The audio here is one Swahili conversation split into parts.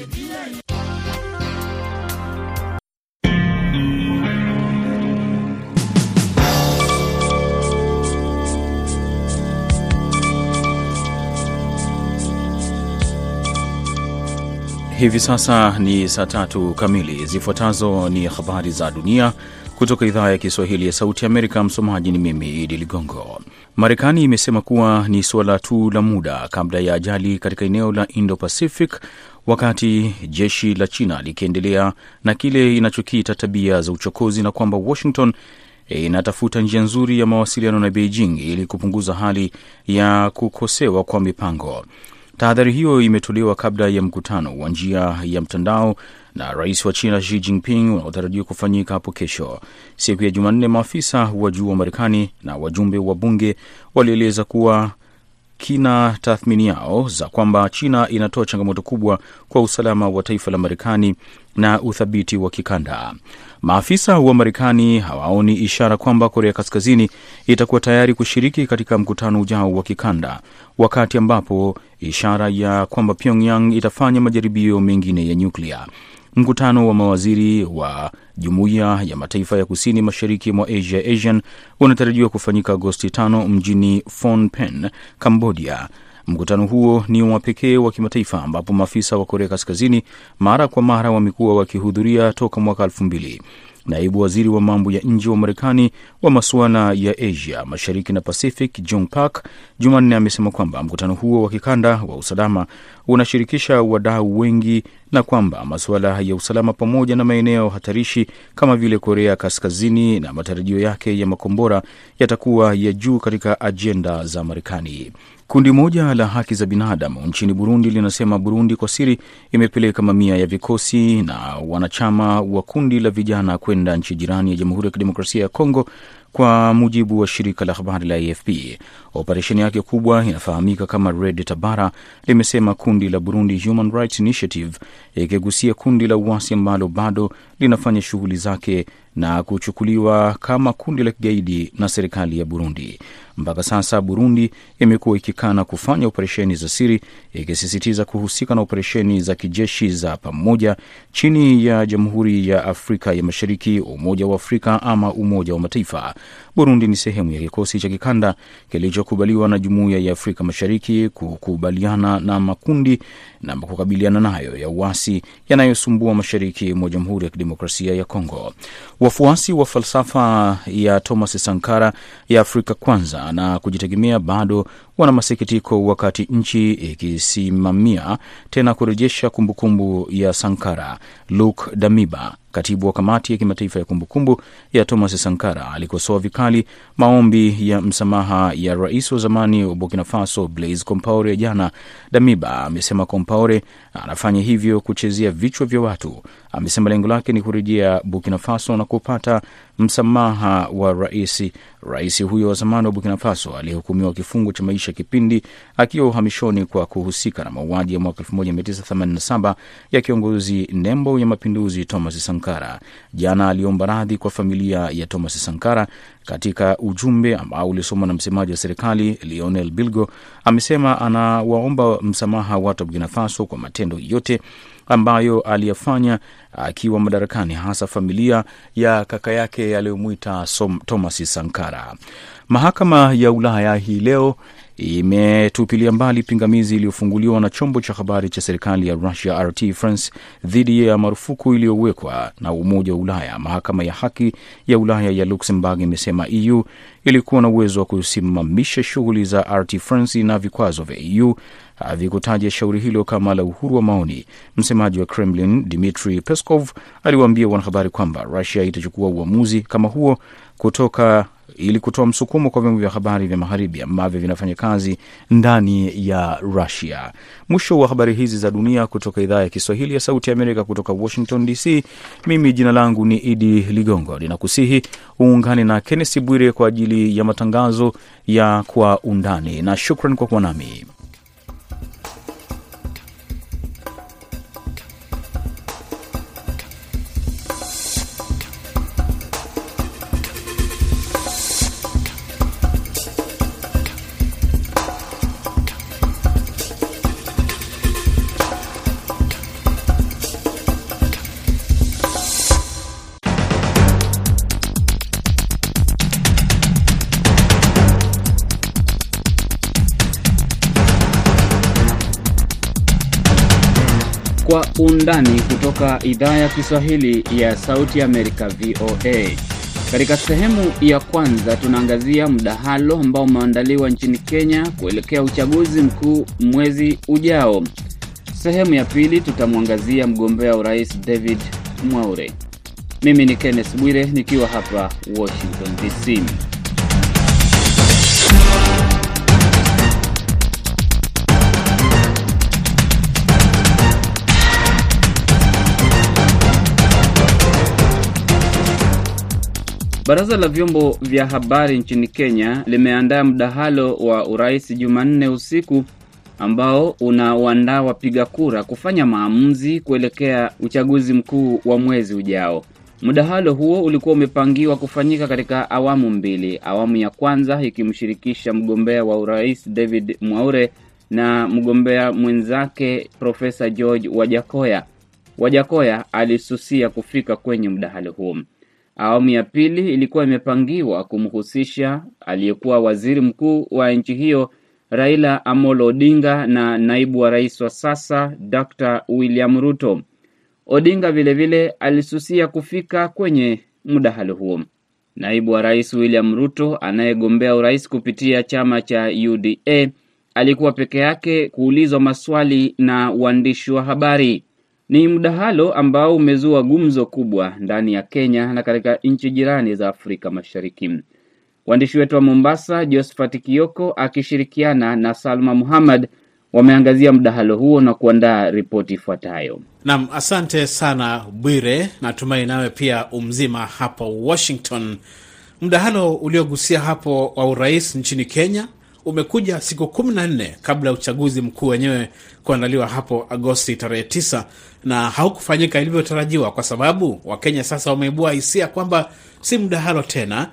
Hivi sasa ni saa tatu kamili. Zifuatazo ni habari za dunia kutoka idhaa ya Kiswahili ya Sauti Amerika. Msomaji ni mimi Idi Ligongo. Marekani imesema kuwa ni suala tu la muda kabla ya ajali katika eneo la Indo Pacific, wakati jeshi la China likiendelea na kile inachokiita tabia za uchokozi, na kwamba Washington inatafuta njia nzuri ya mawasiliano na Beijing ili kupunguza hali ya kukosewa kwa mipango. Tahadhari hiyo imetolewa kabla ya mkutano wa njia ya mtandao na rais wa China Xi Jinping unaotarajiwa kufanyika hapo kesho. Siku ya Jumanne, maafisa wa juu wa Marekani na wajumbe wa bunge walieleza kuwa kina tathmini yao za kwamba China inatoa changamoto kubwa kwa usalama wa taifa la Marekani na uthabiti wa kikanda. Maafisa wa Marekani hawaoni ishara kwamba Korea Kaskazini itakuwa tayari kushiriki katika mkutano ujao wa kikanda, wakati ambapo ishara ya kwamba Pyongyang itafanya majaribio mengine ya nyuklia. Mkutano wa mawaziri wa Jumuiya ya Mataifa ya Kusini Mashariki mwa Asia, ASEAN, unatarajiwa kufanyika Agosti tano mjini Phnom Penh, Cambodia. Mkutano huo ni wa pekee wa kimataifa ambapo maafisa wa Korea Kaskazini mara kwa mara wamekuwa wakihudhuria toka mwaka elfu mbili. Naibu waziri wa mambo ya nje wa Marekani wa masuala ya Asia Mashariki na Pacific, Jung Park, Jumanne amesema kwamba mkutano huo wa kikanda wa usalama unashirikisha wadau wengi na kwamba masuala ya usalama pamoja na maeneo hatarishi kama vile Korea Kaskazini na matarajio yake ya makombora yatakuwa ya juu katika ajenda za Marekani. Kundi moja la haki za binadamu nchini Burundi linasema Burundi kwa siri imepeleka mamia ya vikosi na wanachama wa kundi la vijana kwenda nchi jirani ya Jamhuri ya Kidemokrasia ya Kongo, kwa mujibu wa shirika la habari la AFP. Operesheni yake kubwa inafahamika kama Red Tabara, limesema kundi la Burundi Human Rights Initiative, ikigusia kundi la uasi ambalo bado linafanya shughuli zake na kuchukuliwa kama kundi la kigaidi na serikali ya Burundi. Mpaka sasa Burundi imekuwa ikikana kufanya operesheni za siri, ikisisitiza kuhusika na operesheni za kijeshi za pamoja chini ya Jamhuri ya Afrika ya Mashariki, Umoja wa Afrika ama Umoja wa Mataifa. Burundi ni sehemu ya kikosi cha kikanda kilichokubaliwa na Jumuiya ya Afrika Mashariki kukubaliana na makundi na kukabiliana nayo ya uasi yanayosumbua mashariki mwa Jamhuri ya Kidemokrasia ya Kongo. Wafuasi wa falsafa ya Thomas Sankara ya Afrika kwanza na kujitegemea bado wana masikitiko, wakati nchi ikisimamia tena kurejesha kumbukumbu ya Sankara. Luke Damiba, katibu wa kamati ya kimataifa ya kumbukumbu ya Thomas Sankara, alikosoa vikali maombi ya msamaha ya rais wa zamani wa Burkina Faso Blaise Compaore jana. Damiba amesema Compaore anafanya hivyo kuchezea vichwa vya watu. Amesema lengo lake ni kurejea Burkina Faso na kupata msamaha wa rais. Rais huyo wa zamani wa Burkina Faso aliyehukumiwa kifungo cha maisha kipindi akiwa uhamishoni kwa kuhusika na mauaji ya mwaka 1987 ya kiongozi nembo ya mapinduzi Thomas Sankara. Jana aliomba radhi kwa familia ya Thomas Sankara. Katika ujumbe ambao ulisomwa na msemaji wa serikali Lionel Bilgo, amesema anawaomba msamaha watu wa Burkina Faso kwa matendo yote ambayo aliyafanya akiwa madarakani, hasa familia ya kaka yake aliyomwita Thomas Sankara. Mahakama ya Ulaya hii leo imetupilia mbali pingamizi iliyofunguliwa na chombo cha habari cha serikali ya Russia RT France dhidi ya marufuku iliyowekwa na Umoja wa Ulaya. Mahakama ya Haki ya Ulaya ya Luxembourg imesema EU ilikuwa na uwezo wa kusimamisha shughuli za RT France na vikwazo vya EU havikutaja shauri hilo kama la uhuru wa maoni. Msemaji wa Kremlin Dmitri Peskov aliwaambia wanahabari kwamba Rusia itachukua uamuzi kama huo kutoka ili kutoa msukumo kwa vyombo vya habari vya magharibi ambavyo vinafanya kazi ndani ya Rusia. Mwisho wa habari hizi za dunia kutoka idhaa ya Kiswahili ya Sauti ya Amerika kutoka Washington DC. Mimi jina langu ni Idi Ligongo, ninakusihi uungane na Kennesi Bwire kwa ajili ya matangazo ya Kwa Undani, na shukran kwa kuwa nami. Kutoka idhaa ya Kiswahili ya Sauti Amerika, VOA. Katika sehemu ya kwanza tunaangazia mdahalo ambao umeandaliwa nchini Kenya kuelekea uchaguzi mkuu mwezi ujao. Sehemu ya pili tutamwangazia mgombea urais David Mwaure. Mimi ni Kenneth Bwire nikiwa hapa Washington DC. Baraza la vyombo vya habari nchini Kenya limeandaa mdahalo wa urais Jumanne usiku ambao unawaandaa wapiga kura kufanya maamuzi kuelekea uchaguzi mkuu wa mwezi ujao. Mdahalo huo ulikuwa umepangiwa kufanyika katika awamu mbili, awamu ya kwanza ikimshirikisha mgombea wa urais David Mwaure na mgombea mwenzake Profesa George Wajakoya. Wajakoya alisusia kufika kwenye mdahalo huo. Awamu ya pili ilikuwa imepangiwa kumhusisha aliyekuwa waziri mkuu wa nchi hiyo Raila Amolo Odinga na naibu wa rais wa sasa Dr. William Ruto. Odinga vilevile vile alisusia kufika kwenye mdahalo huo. Naibu wa rais William Ruto anayegombea urais kupitia chama cha UDA alikuwa peke yake kuulizwa maswali na waandishi wa habari. Ni mdahalo ambao umezua gumzo kubwa ndani ya Kenya na katika nchi jirani za Afrika Mashariki. Waandishi wetu wa Mombasa, Josephat Kioko akishirikiana na Salma Muhammad wameangazia mdahalo huo na kuandaa ripoti ifuatayo. Nam, asante sana Bwire, natumai nawe pia umzima hapo Washington. Mdahalo uliogusia hapo wa urais nchini Kenya umekuja siku kumi na nne kabla ya uchaguzi mkuu wenyewe kuandaliwa hapo Agosti tarehe tisa na haukufanyika ilivyotarajiwa, kwa sababu Wakenya sasa wameibua hisia kwamba si mdahalo tena,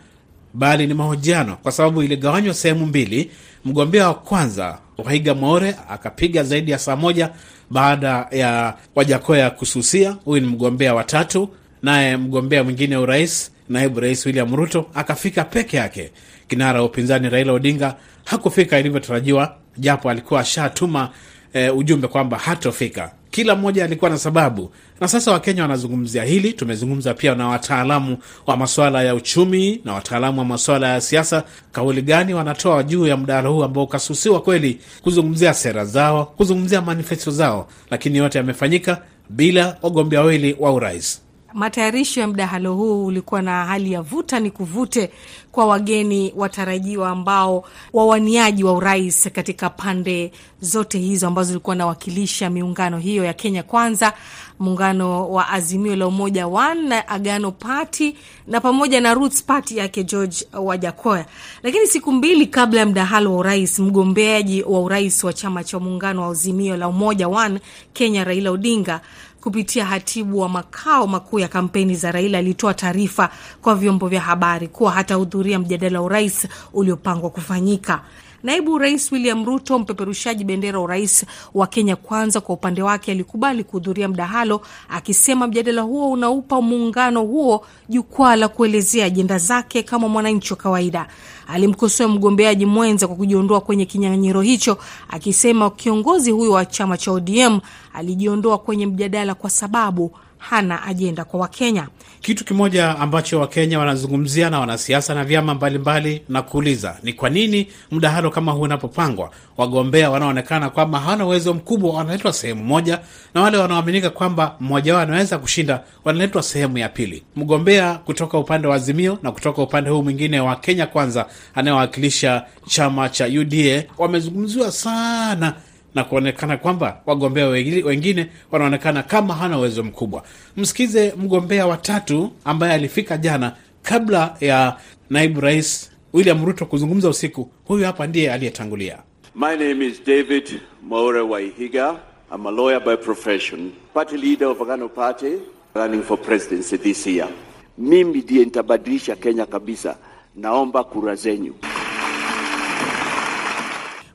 bali ni mahojiano, kwa sababu iligawanywa sehemu mbili. Mgombea wa kwanza Wahiga Mwaure akapiga zaidi ya saa moja baada ya Wajakoya kususia. Huyu ni mgombea wa tatu, naye mgombea mwingine wa urais, naibu rais William Ruto akafika peke yake. Kinara wa upinzani Raila Odinga hakufika ilivyotarajiwa, japo alikuwa ashatuma e, ujumbe kwamba hatofika. Kila mmoja alikuwa na sababu, na sasa Wakenya wanazungumzia hili. Tumezungumza pia na wataalamu wa masuala ya uchumi na wataalamu wa masuala ya siasa, kauli gani wanatoa juu ya mdahalo huu ambao ukasusiwa kweli, kuzungumzia sera zao, kuzungumzia manifesto zao, lakini yote yamefanyika bila wagombea wawili wa urais. Matayarisho ya mdahalo huu ulikuwa na hali ya vuta ni kuvute kwa wageni watarajiwa ambao wawaniaji wa urais katika pande zote hizo ambazo zilikuwa nawakilisha miungano hiyo ya Kenya Kwanza, muungano wa Azimio la Umoja na Agano Party na pamoja na Roots Party yake George Wajakoya. Lakini siku mbili kabla ya mdahalo wa urais, mgombeaji wa urais wa chama cha muungano wa Azimio la Umoja Kenya Raila Odinga kupitia hatibu wa makao makuu ya kampeni za Raila alitoa taarifa kwa vyombo vya habari kuwa hatahudhuria mjadala wa urais uliopangwa kufanyika. Naibu Rais William Ruto, mpeperushaji bendera wa urais wa Kenya Kwanza, kwa upande wake alikubali kuhudhuria mdahalo, akisema mjadala huo unaupa muungano huo jukwaa la kuelezea ajenda zake kama mwananchi wa kawaida. Alimkosoa mgombeaji mwenza kwa kujiondoa kwenye kinyang'anyiro hicho, akisema kiongozi huyo wa chama cha ODM alijiondoa kwenye mjadala kwa sababu hana ajenda kwa Wakenya. Kitu kimoja ambacho Wakenya wanazungumzia na wanasiasa na vyama mbalimbali na kuuliza ni kwa nini mdahalo kama huu unapopangwa, wagombea wanaonekana kwamba hawana uwezo mkubwa wanaletwa sehemu moja, na wale wanaoaminika kwamba mmoja wao anaweza kushinda wanaletwa sehemu ya pili. Mgombea kutoka upande wa Azimio na kutoka upande huu mwingine wa Kenya Kwanza anayewakilisha chama cha UDA wamezungumziwa sana na kuonekana kwamba wagombea wengine wanaonekana kama hana uwezo mkubwa. Msikize mgombea wa tatu ambaye alifika jana kabla ya naibu rais William Ruto kuzungumza usiku. Huyu hapa ndiye aliyetangulia. My name is David Mwaure Waihiga. I'm a lawyer by profession, party leader of Agano Party, running for presidency this year. Mimi ndiye nitabadilisha Kenya kabisa. Naomba kura zenyu.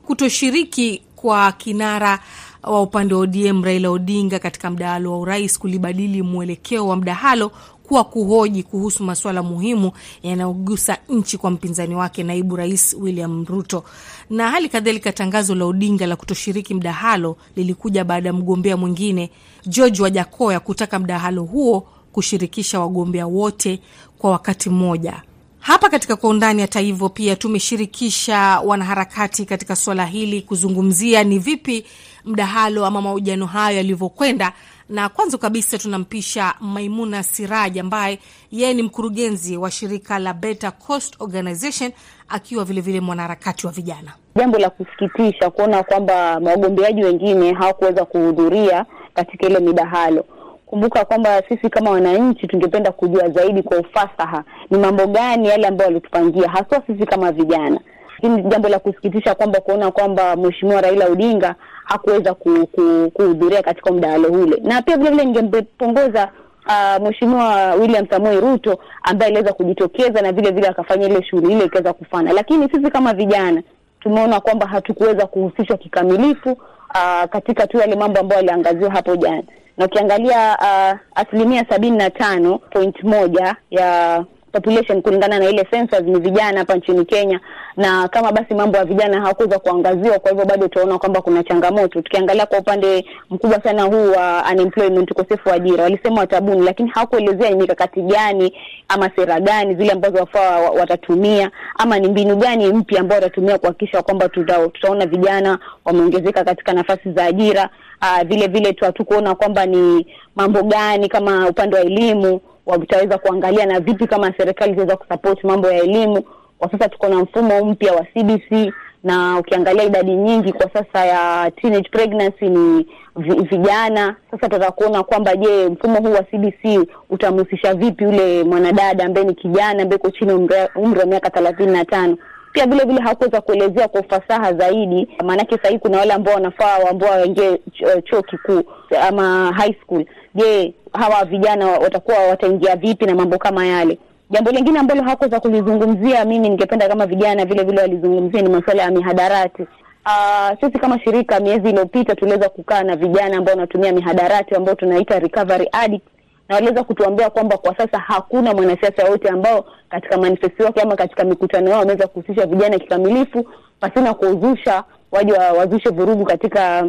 Kutoshiriki kwa kinara wa upande wa ODM Raila Odinga katika mdahalo wa urais kulibadili mwelekeo wa mdahalo kuwa kuhoji kuhusu masuala muhimu yanayogusa nchi kwa mpinzani wake naibu rais William Ruto. Na hali kadhalika tangazo la Odinga la kutoshiriki mdahalo lilikuja baada ya mgombea mwingine George Wajakoya kutaka mdahalo huo kushirikisha wagombea wote kwa wakati mmoja. Hapa katika Kwa Undani, hata hivyo, pia tumeshirikisha wanaharakati katika swala hili kuzungumzia ni vipi mdahalo ama mahojiano hayo yalivyokwenda, na kwanza kabisa tunampisha Maimuna Siraj ambaye yeye ni mkurugenzi wa shirika la Better Coast Organization akiwa vilevile mwanaharakati wa vijana. Jambo la kusikitisha kuona kwamba wagombeaji wengine hawakuweza kuhudhuria katika ile midahalo. Kumbuka kwamba sisi kama wananchi tungependa kujua zaidi kwa ufasaha ni mambo gani yale ambayo walitupangia, haswa sisi kama vijana. Lakini jambo la kusikitisha kwamba kuona kwamba Mheshimiwa Raila Odinga hakuweza kuhudhuria katika mdahalo ule, na pia vilevile ningempongeza uh, Mheshimiwa William Samoei Ruto ambaye aliweza kujitokeza na vile vile akafanya ile shughuli ile ikaweza kufana, lakini sisi kama vijana tumeona kwamba hatukuweza kuhusishwa kikamilifu uh, katika tu yale mambo ambayo yaliangaziwa hapo jana na ukiangalia uh, asilimia sabini na tano point moja ya population kulingana na ile census ni vijana hapa nchini Kenya, na kama basi mambo ya vijana hawakuweza kuangaziwa, kwa hivyo bado tunaona kwamba kuna changamoto. Tukiangalia kwa upande mkubwa sana huu wa unemployment, ukosefu wa ajira, walisema watabuni, lakini hawakuelezea ni mikakati gani ama sera gani zile ambazo wafaa watatumia ama ni mbinu gani mpya ambao watatumia kuhakikisha kwamba tuta, tutaona vijana wameongezeka katika nafasi za ajira. Uh, vile vile tu hatukuona kwamba ni mambo gani kama upande wa elimu wataweza kuangalia na vipi kama serikali itaweza kusupport mambo ya elimu. Kwa sasa tuko na mfumo mpya wa CBC na ukiangalia idadi nyingi kwa sasa ya teenage pregnancy ni vijana. Sasa tutaka kuona kwamba je, mfumo huu wa CBC utamhusisha vipi yule mwanadada ambaye ni kijana ambaye iko chini umri wa miaka thelathini na tano pia vile vile hakuweza kuelezea kwa ufasaha zaidi, maanake sahii kuna wale ambao wanafaa ambao waingie chuo kikuu ama high school. Je, hawa vijana watakuwa wataingia vipi na mambo kama yale? Jambo lingine ambalo hakuweza kulizungumzia, mimi ningependa kama vijana vile vile walizungumzia ni masuala ya mihadarati. Uh, sisi kama shirika miezi iliyopita tuliweza kukaa na vijana ambao wanatumia mihadarati ambao tunaita recovery addict na waliweza kutuambia kwamba kwa sasa hakuna mwanasiasa wote ambao katika manifesto yake ama katika mikutano yao wameweza kuhusisha vijana kikamilifu, pasina kuuzusha waje wazushe vurugu katika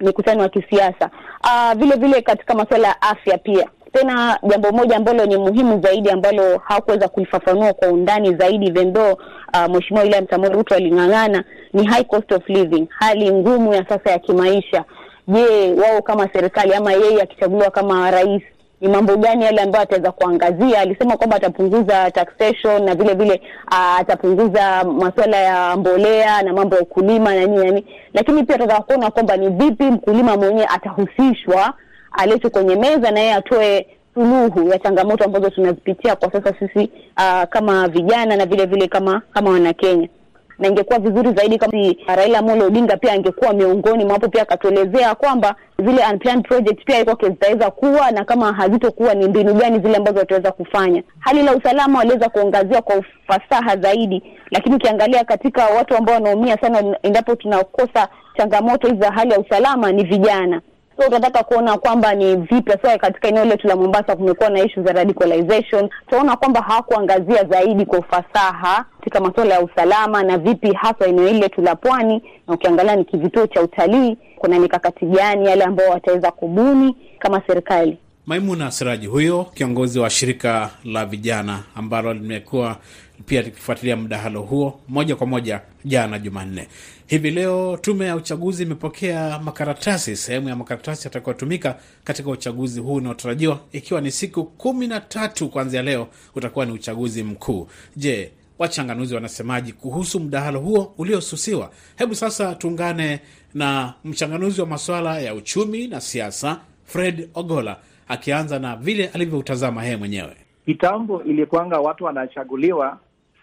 mikutano ya kisiasa. Uh, vile vile katika masuala ya afya pia tena jambo moja ambalo ni muhimu zaidi ambalo hawakuweza kulifafanua kwa undani zaidi vendo, uh, Mheshimiwa William Samoei Ruto aling'ang'ana ni high cost of living, hali ngumu ya sasa ya kimaisha. Je, wao kama serikali ama yeye akichaguliwa kama rais ni mambo gani yale ambayo ataweza kuangazia? Alisema kwamba atapunguza taxation na vile vile uh, atapunguza masuala ya mbolea na mambo ya ukulima na nini nani, lakini pia tunataka kuona kwamba ni vipi mkulima mwenyewe atahusishwa, aletwe kwenye meza na yeye atoe suluhu ya changamoto ambazo tunazipitia kwa sasa sisi uh, kama vijana na vile vile kama kama Wanakenya na ingekuwa vizuri zaidi kama Raila Amolo Odinga pia angekuwa miongoni mwapo, pia akatuelezea kwamba zile unplanned project pia iko zitaweza kuwa na kama hazitokuwa ni mbinu gani zile ambazo wataweza kufanya. Hali la usalama waliweza kuangazia kwa ufasaha zaidi, lakini ukiangalia katika watu ambao wanaumia sana endapo tunakosa changamoto hizi za hali ya usalama ni vijana. So tunataka kuona kwamba ni vipi hasa katika eneo letu la Mombasa kumekuwa na issue za radicalization. Tunaona kwamba hawakuangazia zaidi kwa ufasaha katika masuala ya usalama na vipi hasa eneo hili letu la pwani, na ukiangalia ni kivutio cha utalii, kuna mikakati gani yale ambao wataweza kubuni kama serikali. Maimuna Siraji huyo kiongozi wa shirika la vijana ambalo limekuwa pia likifuatilia mdahalo huo moja kwa moja jana Jumanne. Hivi leo tume ya uchaguzi imepokea makaratasi, sehemu ya makaratasi yatakayotumika katika uchaguzi huu unaotarajiwa, ikiwa ni siku kumi na tatu kuanzia leo utakuwa ni uchaguzi mkuu. Je, wachanganuzi wanasemaji kuhusu mdahalo huo uliosusiwa? Hebu sasa tuungane na mchanganuzi wa masuala ya uchumi na siasa Fred Ogola akianza na vile alivyoutazama yeye mwenyewe. Kitambo ilikwanga watu wanachaguliwa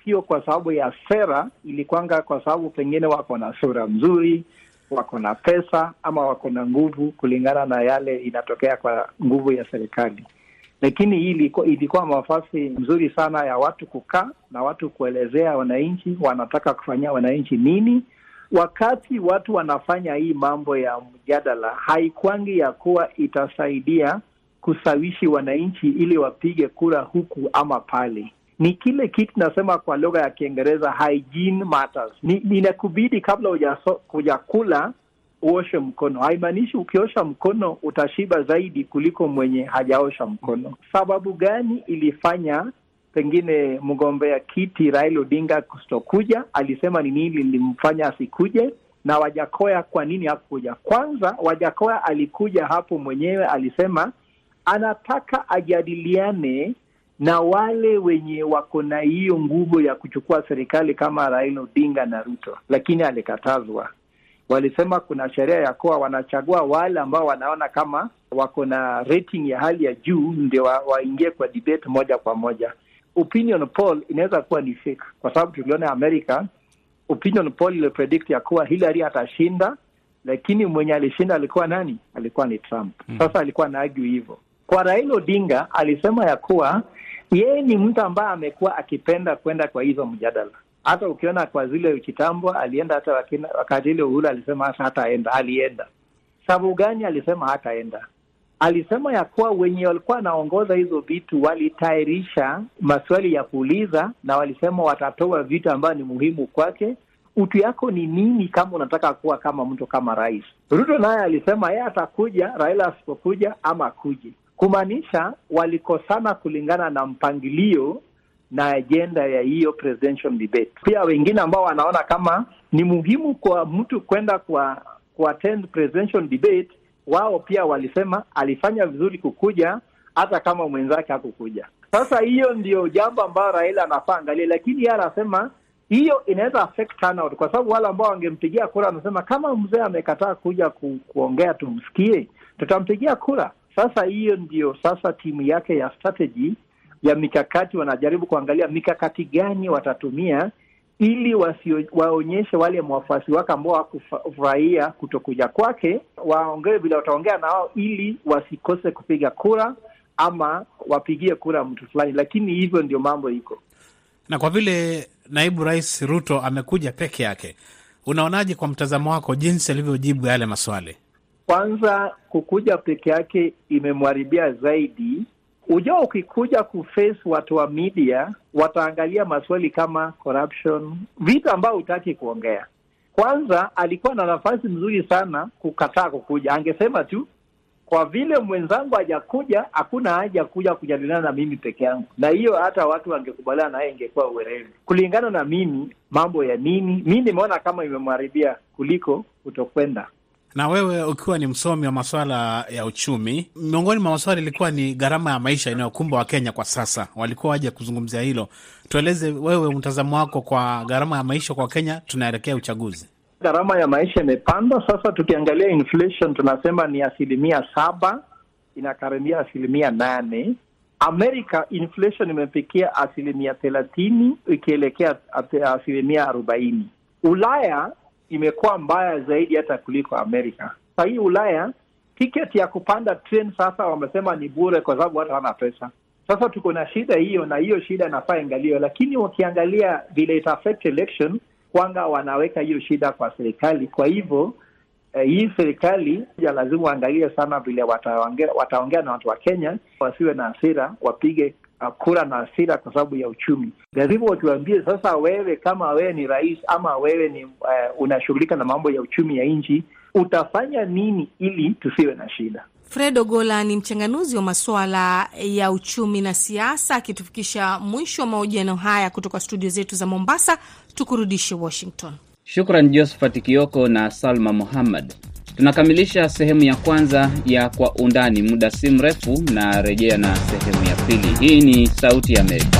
sio kwa sababu ya sera, ilikwanga kwa sababu pengine wako na sura mzuri, wako na pesa ama wako na nguvu, kulingana na yale inatokea kwa nguvu ya serikali. Lakini hii ilikuwa, ilikuwa nafasi mzuri sana ya watu kukaa na watu kuelezea wananchi wanataka kufanyia wananchi nini. Wakati watu wanafanya hii mambo ya mjadala, haikwangi ya kuwa itasaidia kusawishi wananchi ili wapige kura huku ama pale. Ni kile kitu nasema kwa lugha ya Kiingereza hygiene matters. Ni inakubidi kabla hujakula uoshe mkono. Haimaanishi ukiosha mkono utashiba zaidi kuliko mwenye hajaosha mkono. Sababu gani ilifanya pengine mgombea kiti Raila Odinga kustokuja? Alisema ni nini lilimfanya asikuje? Na Wajakoya kwa nini hakuja? Kwanza, Wajakoya alikuja hapo mwenyewe, alisema anataka ajadiliane na wale wenye wako na hiyo nguvu ya kuchukua serikali kama Raila Odinga na Ruto, lakini alikatazwa. Walisema kuna sheria ya kuwa wanachagua wale ambao wanaona kama wako na rating ya hali ya juu ndio waingie wa kwa debate moja kwa moja. Opinion poll inaweza kuwa ni fake, kwa sababu tuliona Amerika opinion poll ilipredict ya kuwa Hillary atashinda, lakini mwenye alishinda alikuwa nani? Alikuwa ni Trump. Sasa alikuwa na argue hivyo. Kwa Raila Odinga alisema ya kuwa yeye ni mtu ambaye amekuwa akipenda kwenda kwa hizo mjadala. Hata ukiona kwa zile kitambo alienda, hata wakati ile Uhuru alisema hata hataenda, alienda. Sababu gani alisema hataenda? Alisema ya kuwa wenye walikuwa wanaongoza hizo vitu walitayarisha maswali ya kuuliza, na walisema watatoa vitu ambayo ni muhimu kwake. Utu yako ni nini kama unataka kuwa kama mtu kama rais? Ruto naye alisema yeye atakuja, Raila asipokuja ama akuje, kumaanisha walikosana kulingana na mpangilio na ajenda ya hiyo presidential debate. Pia wengine ambao wanaona kama ni muhimu kwa mtu kwenda kwa kuattend presidential debate, wao pia walisema alifanya vizuri kukuja hata kama mwenzake hakukuja. Sasa hiyo ndio jambo ambayo Raila anafaa angalia, lakini yeye anasema hiyo inaweza affect turnout, kwa sababu wale ambao wangempigia kura wanasema kama mzee amekataa kuja ku, kuongea tumsikie, tutampigia kura. Sasa hiyo ndio sasa timu yake ya strategy ya mikakati, wanajaribu kuangalia mikakati gani watatumia ili wasio, waonyeshe wale wafuasi wake ambao wakufurahia kutokuja kwake, waongee vile wataongea na wao ili wasikose kupiga kura ama wapigie kura mtu fulani, lakini hivyo ndio mambo iko. Na kwa vile naibu rais Ruto amekuja peke yake, unaonaje kwa mtazamo wako jinsi alivyojibu yale maswali? Kwanza, kukuja peke yake imemwharibia zaidi. Ujua, ukikuja kuface watu wa media wataangalia maswali kama corruption, vitu ambao hutaki kuongea. Kwanza alikuwa na nafasi mzuri sana kukataa kukuja, angesema tu kwa vile mwenzangu hajakuja, hakuna haja kuja kujadiliana na mimi peke yangu, na hiyo hata watu wangekubaliana naye ingekuwa uwerevu. Kulingana na mimi, mambo ya nini, mi nimeona kama imemharibia kuliko kutokwenda. Na wewe ukiwa ni msomi wa masuala ya uchumi, miongoni mwa maswala ilikuwa ni gharama ya maisha inayokumba Wakenya kwa sasa, walikuwa waje kuzungumzia hilo. Tueleze wewe mtazamo wako kwa gharama ya maisha kwa Kenya, tunaelekea uchaguzi. Gharama ya maisha imepanda sasa. Tukiangalia inflation tunasema ni asilimia saba, inakaribia asilimia nane. Amerika inflation imefikia asilimia thelathini ikielekea asilimia arobaini. Ulaya imekuwa mbaya zaidi hata kuliko Amerika. Sa hii Ulaya tiketi ya kupanda train sasa wamesema ni bure, kwa sababu watu hawana pesa. Sasa tuko na shida hiyo, na hiyo shida inafaa ingaliwe, lakini wakiangalia vile ita affect election kwanga wanaweka hiyo shida kwa serikali. Kwa hivyo eh, hii serikali ya lazima waangalie sana vile wataongea wataongea na watu wa Kenya, wasiwe na hasira, wapige kura na hasira kwa sababu ya uchumi. Lazima watuambie sasa, wewe kama wewe ni rais ama wewe ni uh, unashughulika na mambo ya uchumi ya nchi, utafanya nini ili tusiwe na shida. Fred Ogola ni mchanganuzi wa masuala ya uchumi na siasa, akitufikisha mwisho wa mahojiano haya kutoka studio zetu za Mombasa. Tukurudishe Washington. Shukran Josephat Kioko na Salma Muhammad. Tunakamilisha sehemu ya kwanza ya Kwa Undani. Muda si mrefu na rejea na sehemu ya pili. Hii ni Sauti ya Amerika.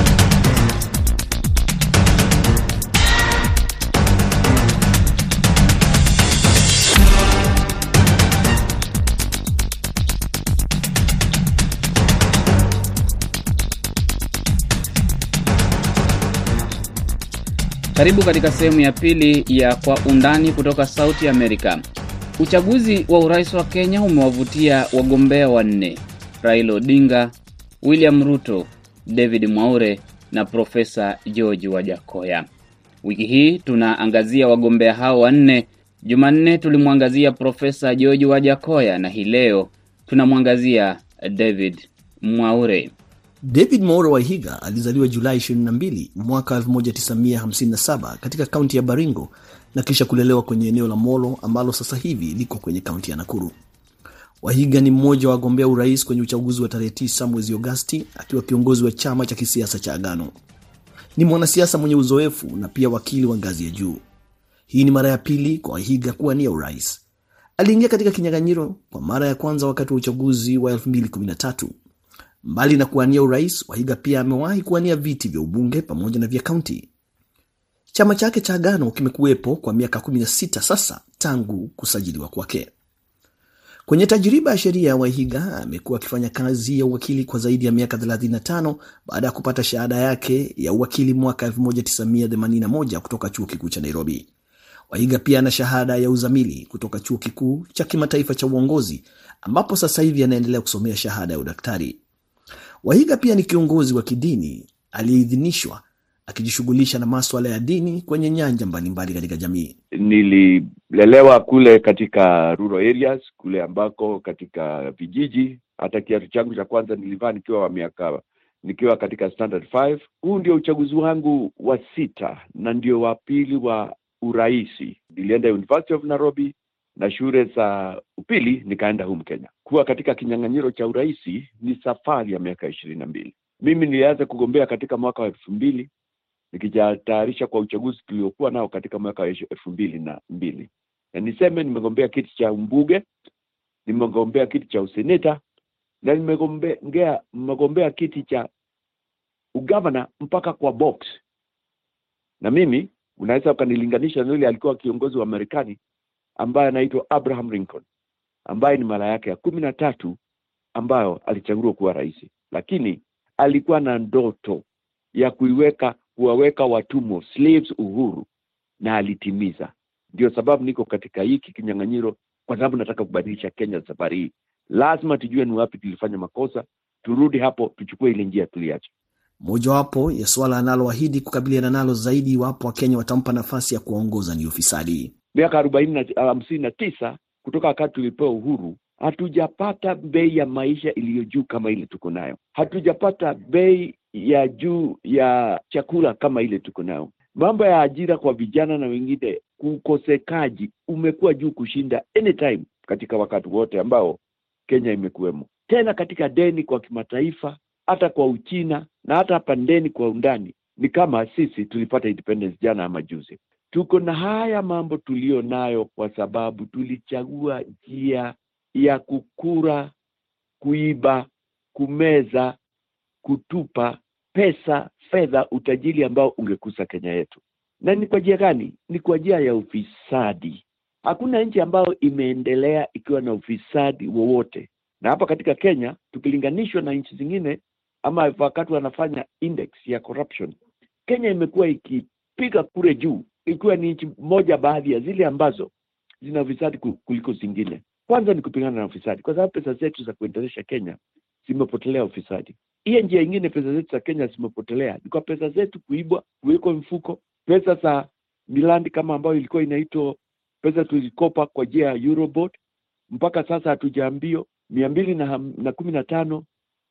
Karibu katika sehemu ya pili ya Kwa Undani kutoka Sauti Amerika. Uchaguzi wa urais wa Kenya umewavutia wagombea wanne: Raila Odinga, William Ruto, David Mwaure na Profesa George Wajakoya. Wiki hii tunaangazia wagombea hao wanne. Jumanne tulimwangazia Profesa George Wajakoya na hii leo tunamwangazia David Mwaure. David Mwaure Wahiga alizaliwa Julai 22 mwaka 1957 katika kaunti ya Baringo na kisha kulelewa kwenye eneo la Molo ambalo sasa hivi liko kwenye kaunti ya Nakuru. Wahiga ni mmoja wa wagombea urais kwenye uchaguzi wa tarehe 9 mwezi Agosti akiwa kiongozi wa chama cha kisiasa cha Agano. Ni mwanasiasa mwenye uzoefu na pia wakili wa ngazi ya juu. Hii ni mara ya pili kwa Wahiga kuwania urais. Aliingia katika kinyang'anyiro kwa mara ya kwanza wakati wa uchaguzi wa 2013. Mbali na kuwania urais, Wahiga pia amewahi kuwania viti vya ubunge pamoja na vya kaunti. Chama chake cha Agano kimekuwepo kwa miaka 16 sasa tangu kusajiliwa kwake. Kwenye tajriba ya sheria, Wahiga amekuwa akifanya kazi ya uwakili kwa zaidi ya miaka 35 baada ya kupata shahada yake ya uwakili mwaka 1981 kutoka chuo kikuu cha Nairobi. Wahiga pia ana shahada ya uzamili kutoka chuo kikuu cha kimataifa cha uongozi ambapo sasa hivi anaendelea kusomea shahada ya udaktari. Wahiga pia ni kiongozi wa kidini aliyeidhinishwa akijishughulisha na maswala ya dini kwenye nyanja mbalimbali katika jamii. Nililelewa kule katika rural areas, kule ambako katika vijiji. Hata kiatu changu cha kwanza nilivaa nikiwa wa miaka nikiwa katika standard 5. Huu ndio uchaguzi wangu wa sita na ndio wa pili wa uraisi. Nilienda University of Nairobi na shule za upili nikaenda humu Kenya. Kuwa katika kinyang'anyiro cha uraisi ni safari ya miaka ishirini na mbili. Mimi nilianza kugombea katika mwaka wa elfu mbili nikijitayarisha kwa uchaguzi tuliokuwa nao katika mwaka wa elfu mbili na mbili na niseme nimegombea kiti cha mbunge, nimegombea kiti cha useneta na nimegombea nimegombea kiti cha ugavana mpaka kwa box. Na mimi unaweza ukanilinganisha na yule alikuwa kiongozi wa Marekani ambaye anaitwa Abraham Lincoln ambaye ni mara yake ya kumi na tatu ambayo alichaguliwa kuwa rais, lakini alikuwa na ndoto ya kuiweka kuwaweka watumwa slaves uhuru na alitimiza. Ndio sababu niko katika hiki kinyang'anyiro, kwa sababu nataka kubadilisha Kenya safari hii. Lazima tujue ni wapi tulifanya makosa, turudi hapo, tuchukue ile njia tuliacha. Mojawapo ya suala analoahidi kukabiliana nalo zaidi iwapo Wakenya watampa nafasi ya kuwaongoza ni ufisadi. Miaka arobaini na hamsini na tisa kutoka wakati tulipewa uhuru, hatujapata bei ya maisha iliyo juu kama ile tuko nayo. Hatujapata bei ya juu ya chakula kama ile tuko nayo. Mambo ya ajira kwa vijana na wengine, ukosekaji umekuwa juu kushinda anytime katika wakati wote ambao Kenya imekuwemo. Tena katika deni kwa kimataifa, hata kwa Uchina na hata hapa ndani kwa undani, ni kama sisi tulipata independence jana ama juzi. Tuko na haya mambo tulio nayo kwa sababu tulichagua njia ya kukura, kuiba, kumeza, kutupa pesa, fedha, utajiri ambao ungekusa Kenya yetu. Na ni kwa njia gani? Ni kwa njia ya ufisadi. Hakuna nchi ambayo imeendelea ikiwa na ufisadi wowote, na hapa katika Kenya tukilinganishwa na nchi zingine, ama wakati wanafanya index ya corruption, Kenya imekuwa ikipiga kule juu, ikiwa ni nchi moja baadhi ya zile ambazo zina ufisadi kuliko zingine. Kwanza ni kupigana na ufisadi, kwa sababu pesa zetu za kuendelesha Kenya zimepotelea ufisadi. Hiyo njia ingine, pesa zetu za Kenya zimepotelea ni kwa pesa zetu kuibwa, kuwekwa mfuko, pesa za milandi kama ambayo ilikuwa inaitwa pesa tulikopa kwa njia ya Eurobond. Mpaka sasa hatujaambio mia mbili na, na kumi na tano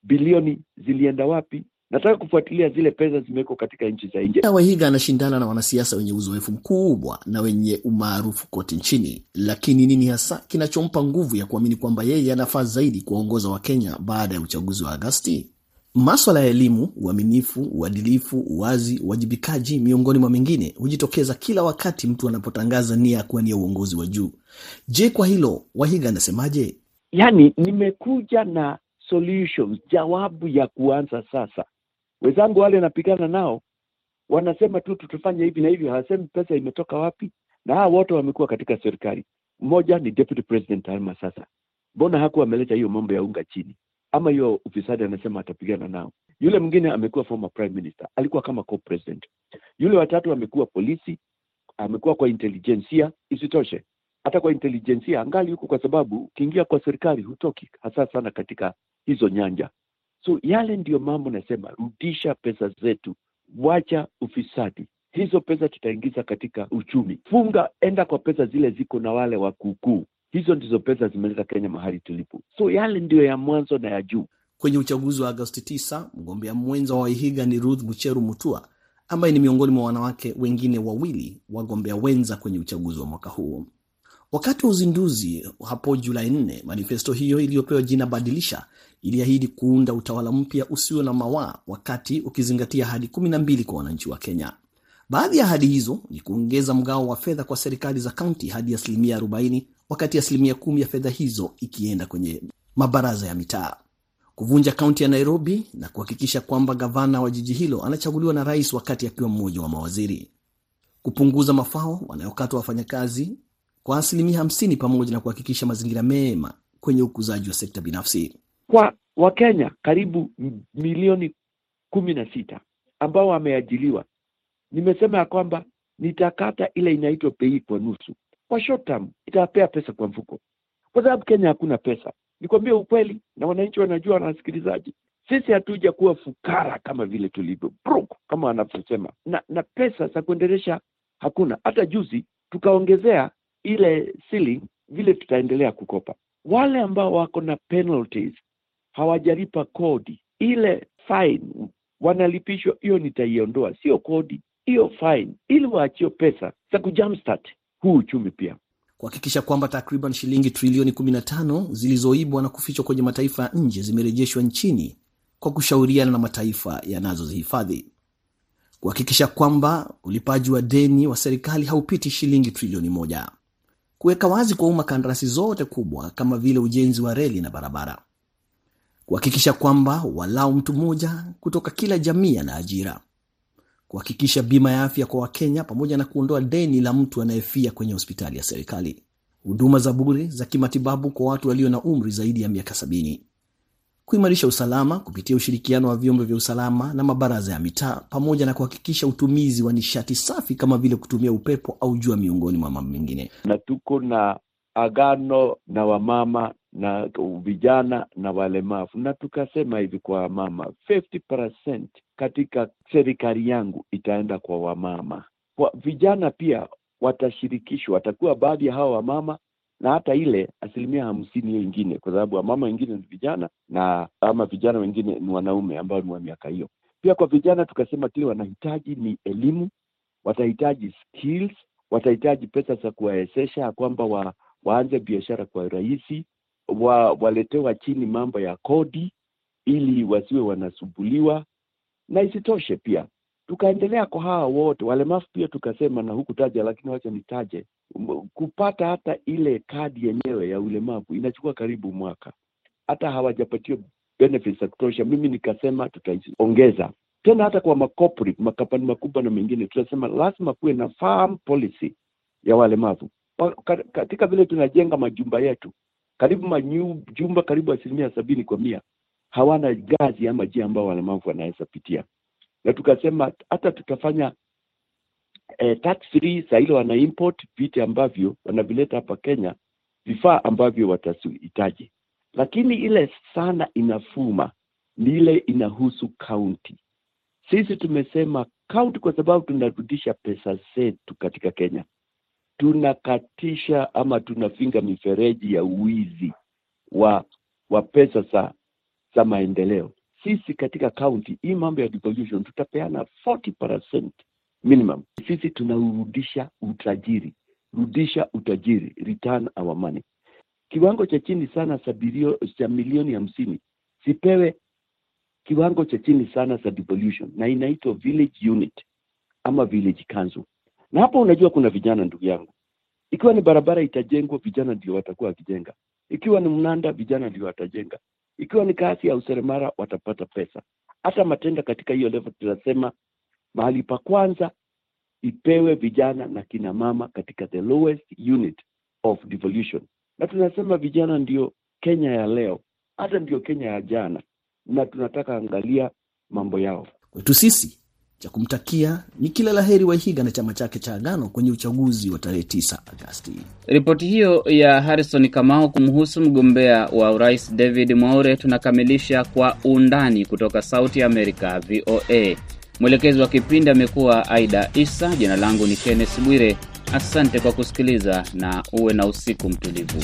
bilioni zilienda wapi? Nataka kufuatilia zile pesa zimewekwa katika nchi za nje. Wahiga anashindana na wanasiasa wenye uzoefu mkubwa na wenye umaarufu kote nchini, lakini nini hasa kinachompa nguvu ya kuamini kwamba yeye anafaa zaidi kuwaongoza Wakenya baada ya uchaguzi wa Agasti? Maswala ya elimu, uaminifu, uadilifu, uwazi, uwajibikaji, miongoni mwa mengine, hujitokeza kila wakati mtu anapotangaza nia ya kuwania uongozi wa juu. Je, kwa hilo Wahiga anasemaje? Yaani, nimekuja na solutions, jawabu ya kuanza sasa. Wenzangu wale napigana nao wanasema tu tutafanya hivi na hivi, hawasemi pesa imetoka wapi, na hawa wote wamekuwa katika serikali. Mmoja ni deputy president Alma. Sasa mbona hakuwa ameleta hiyo mambo ya unga chini ama hiyo ufisadi, anasema atapigana nao. Yule mwingine amekuwa former prime minister, alikuwa kama co-president. Yule watatu amekuwa polisi, amekuwa kwa intelijensia. Isitoshe hata kwa intelijensia angali huko, kwa sababu ukiingia kwa serikali hutoki, hasa sana katika hizo nyanja. So yale ndiyo mambo nasema, rudisha pesa zetu, wacha ufisadi. Hizo pesa tutaingiza katika uchumi. Funga, enda kwa pesa zile ziko na wale wakuukuu, Hizo ndizo pesa zimeleta Kenya mahali tulipo. So yale ndiyo ya mwanzo na ya juu. Kwenye uchaguzi wa Agosti 9 mgombea mwenza wa Waihiga ni Ruth Mucheru Mutua ambaye ni miongoni mwa wanawake wengine wawili wagombea wenza kwenye uchaguzi wa mwaka huu. Wakati wa uzinduzi hapo Julai 4, manifesto hiyo iliyopewa jina Badilisha iliahidi kuunda utawala mpya usio na mawaa, wakati ukizingatia ahadi kumi na mbili kwa wananchi wa Kenya. Baadhi ya ahadi hizo ni kuongeza mgao wa fedha kwa serikali za kaunti hadi asilimia 40, wakati asilimia kumi ya fedha hizo ikienda kwenye mabaraza ya mitaa, kuvunja kaunti ya Nairobi na kuhakikisha kwamba gavana wa jiji hilo anachaguliwa na rais wakati akiwa mmoja wa mawaziri, kupunguza mafao wanayokatwa wafanyakazi kwa asilimia hamsini pamoja na kuhakikisha mazingira mema kwenye ukuzaji wa sekta binafsi. Kwa Wakenya karibu milioni kumi na sita ambao wameajiliwa, nimesema ya kwamba nitakata ile inaitwa pei kwa nusu. Kwa short term itapea pesa kwa mfuko, kwa sababu Kenya hakuna pesa. Nikwambie ukweli, na wananchi wanajua, na sisi hatuja kuwa fukara kama vile tulivyo broke kama wanavyosema, na na pesa za kuendelesha hakuna. Hata juzi tukaongezea ile ceiling vile tutaendelea kukopa. Wale ambao wako na penalties hawajalipa kodi, ile fine wanalipishwa, hiyo nitaiondoa, sio kodi, hiyo fine, ili waachie pesa za kujumpstart huu uchumi pia. Kuhakikisha kwamba takriban shilingi trilioni 15 zilizoibwa na kufichwa kwenye mataifa ya nje zimerejeshwa nchini kwa kushauriana na mataifa yanazozihifadhi, kuhakikisha kwamba ulipaji wa deni wa serikali haupiti shilingi trilioni moja, kuweka wazi kwa umma kandarasi zote kubwa kama vile ujenzi wa reli na barabara, kuhakikisha kwamba walau mtu mmoja kutoka kila jamii ana ajira, kuhakikisha bima ya afya kwa Wakenya pamoja na kuondoa deni la mtu anayefia kwenye hospitali ya serikali, huduma za bure za kimatibabu kwa watu walio na umri zaidi ya miaka sabini, kuimarisha usalama kupitia ushirikiano wa vyombo vya usalama na mabaraza ya mitaa, pamoja na kuhakikisha utumizi wa nishati safi kama vile kutumia upepo au jua, miongoni mwa mambo mengine. na tuko na agano na wamama na vijana na walemavu, na tukasema hivi kwa wamama 50% katika serikali yangu itaenda kwa wamama. Kwa vijana pia watashirikishwa, watakuwa baadhi ya hawa wamama na hata ile asilimia hamsini hiyo ingine, kwa sababu wamama wengine ni vijana na ama vijana wengine ni wanaume ambao ni wa miaka hiyo. Pia kwa vijana tukasema kile wanahitaji ni elimu, watahitaji skills, watahitaji pesa za kuwawezesha kwamba wa, waanze biashara kwa rahisi, wa, waletewa chini mambo ya kodi ili wasiwe wanasumbuliwa, na isitoshe pia tukaendelea kwa hawa wote walemavu pia tukasema, na huku taja, lakini wacha nitaje, kupata hata ile kadi yenyewe ya ulemavu inachukua karibu mwaka, hata hawajapatiwa benefits za kutosha. Mimi nikasema tutaongeza tena, hata kwa makorporate makampani makubwa na mengine, tutasema lazima kuwe na farm policy ya walemavu katika vile tunajenga majumba yetu, karibu majumba karibu asilimia sabini kwa mia hawana gazi ama njia ambao walemavu wanaweza pitia. Na tukasema hata tutafanya eh, tax free saa ile wana import vitu ambavyo wanavileta hapa Kenya, vifaa ambavyo watahitaji, lakini ile sana inafuma ni ile inahusu kaunti. Sisi tumesema kaunti, kwa sababu tunarudisha pesa zetu katika Kenya, tunakatisha ama tunafinga mifereji ya uwizi wa wa pesa za za maendeleo sisi katika kaunti hii mambo ya devolution tutapeana 40% minimum. Sisi tunaurudisha utajiri, rudisha utajiri, return our money. Kiwango cha chini sana cha milioni hamsini sipewe kiwango cha chini sana za devolution, na inaitwa village unit ama village council. Na hapo unajua kuna vijana, ndugu yangu, ikiwa ni barabara itajengwa, vijana ndio watakuwa wakijenga. Ikiwa ni mnanda, vijana ndio watajenga ikiwa ni kazi ya useremara watapata pesa. Hata matenda katika hiyo level tunasema mahali pa kwanza ipewe vijana na kina mama katika the lowest unit of devolution, na tunasema vijana ndio Kenya ya leo, hata ndio Kenya ya jana, na tunataka angalia mambo yao. Kwetu sisi cha kumtakia ni kila la heri Waihiga na chama chake cha Agano kwenye uchaguzi wa tarehe 9 Agasti. Ripoti hiyo ya Harrison Kamau kumhusu mgombea wa urais David Mwaure tunakamilisha kwa undani kutoka Sauti ya Amerika, VOA. Mwelekezi wa kipindi amekuwa Aida Isa. Jina langu ni Kenneth Bwire. Asante kwa kusikiliza na uwe na usiku mtulivu.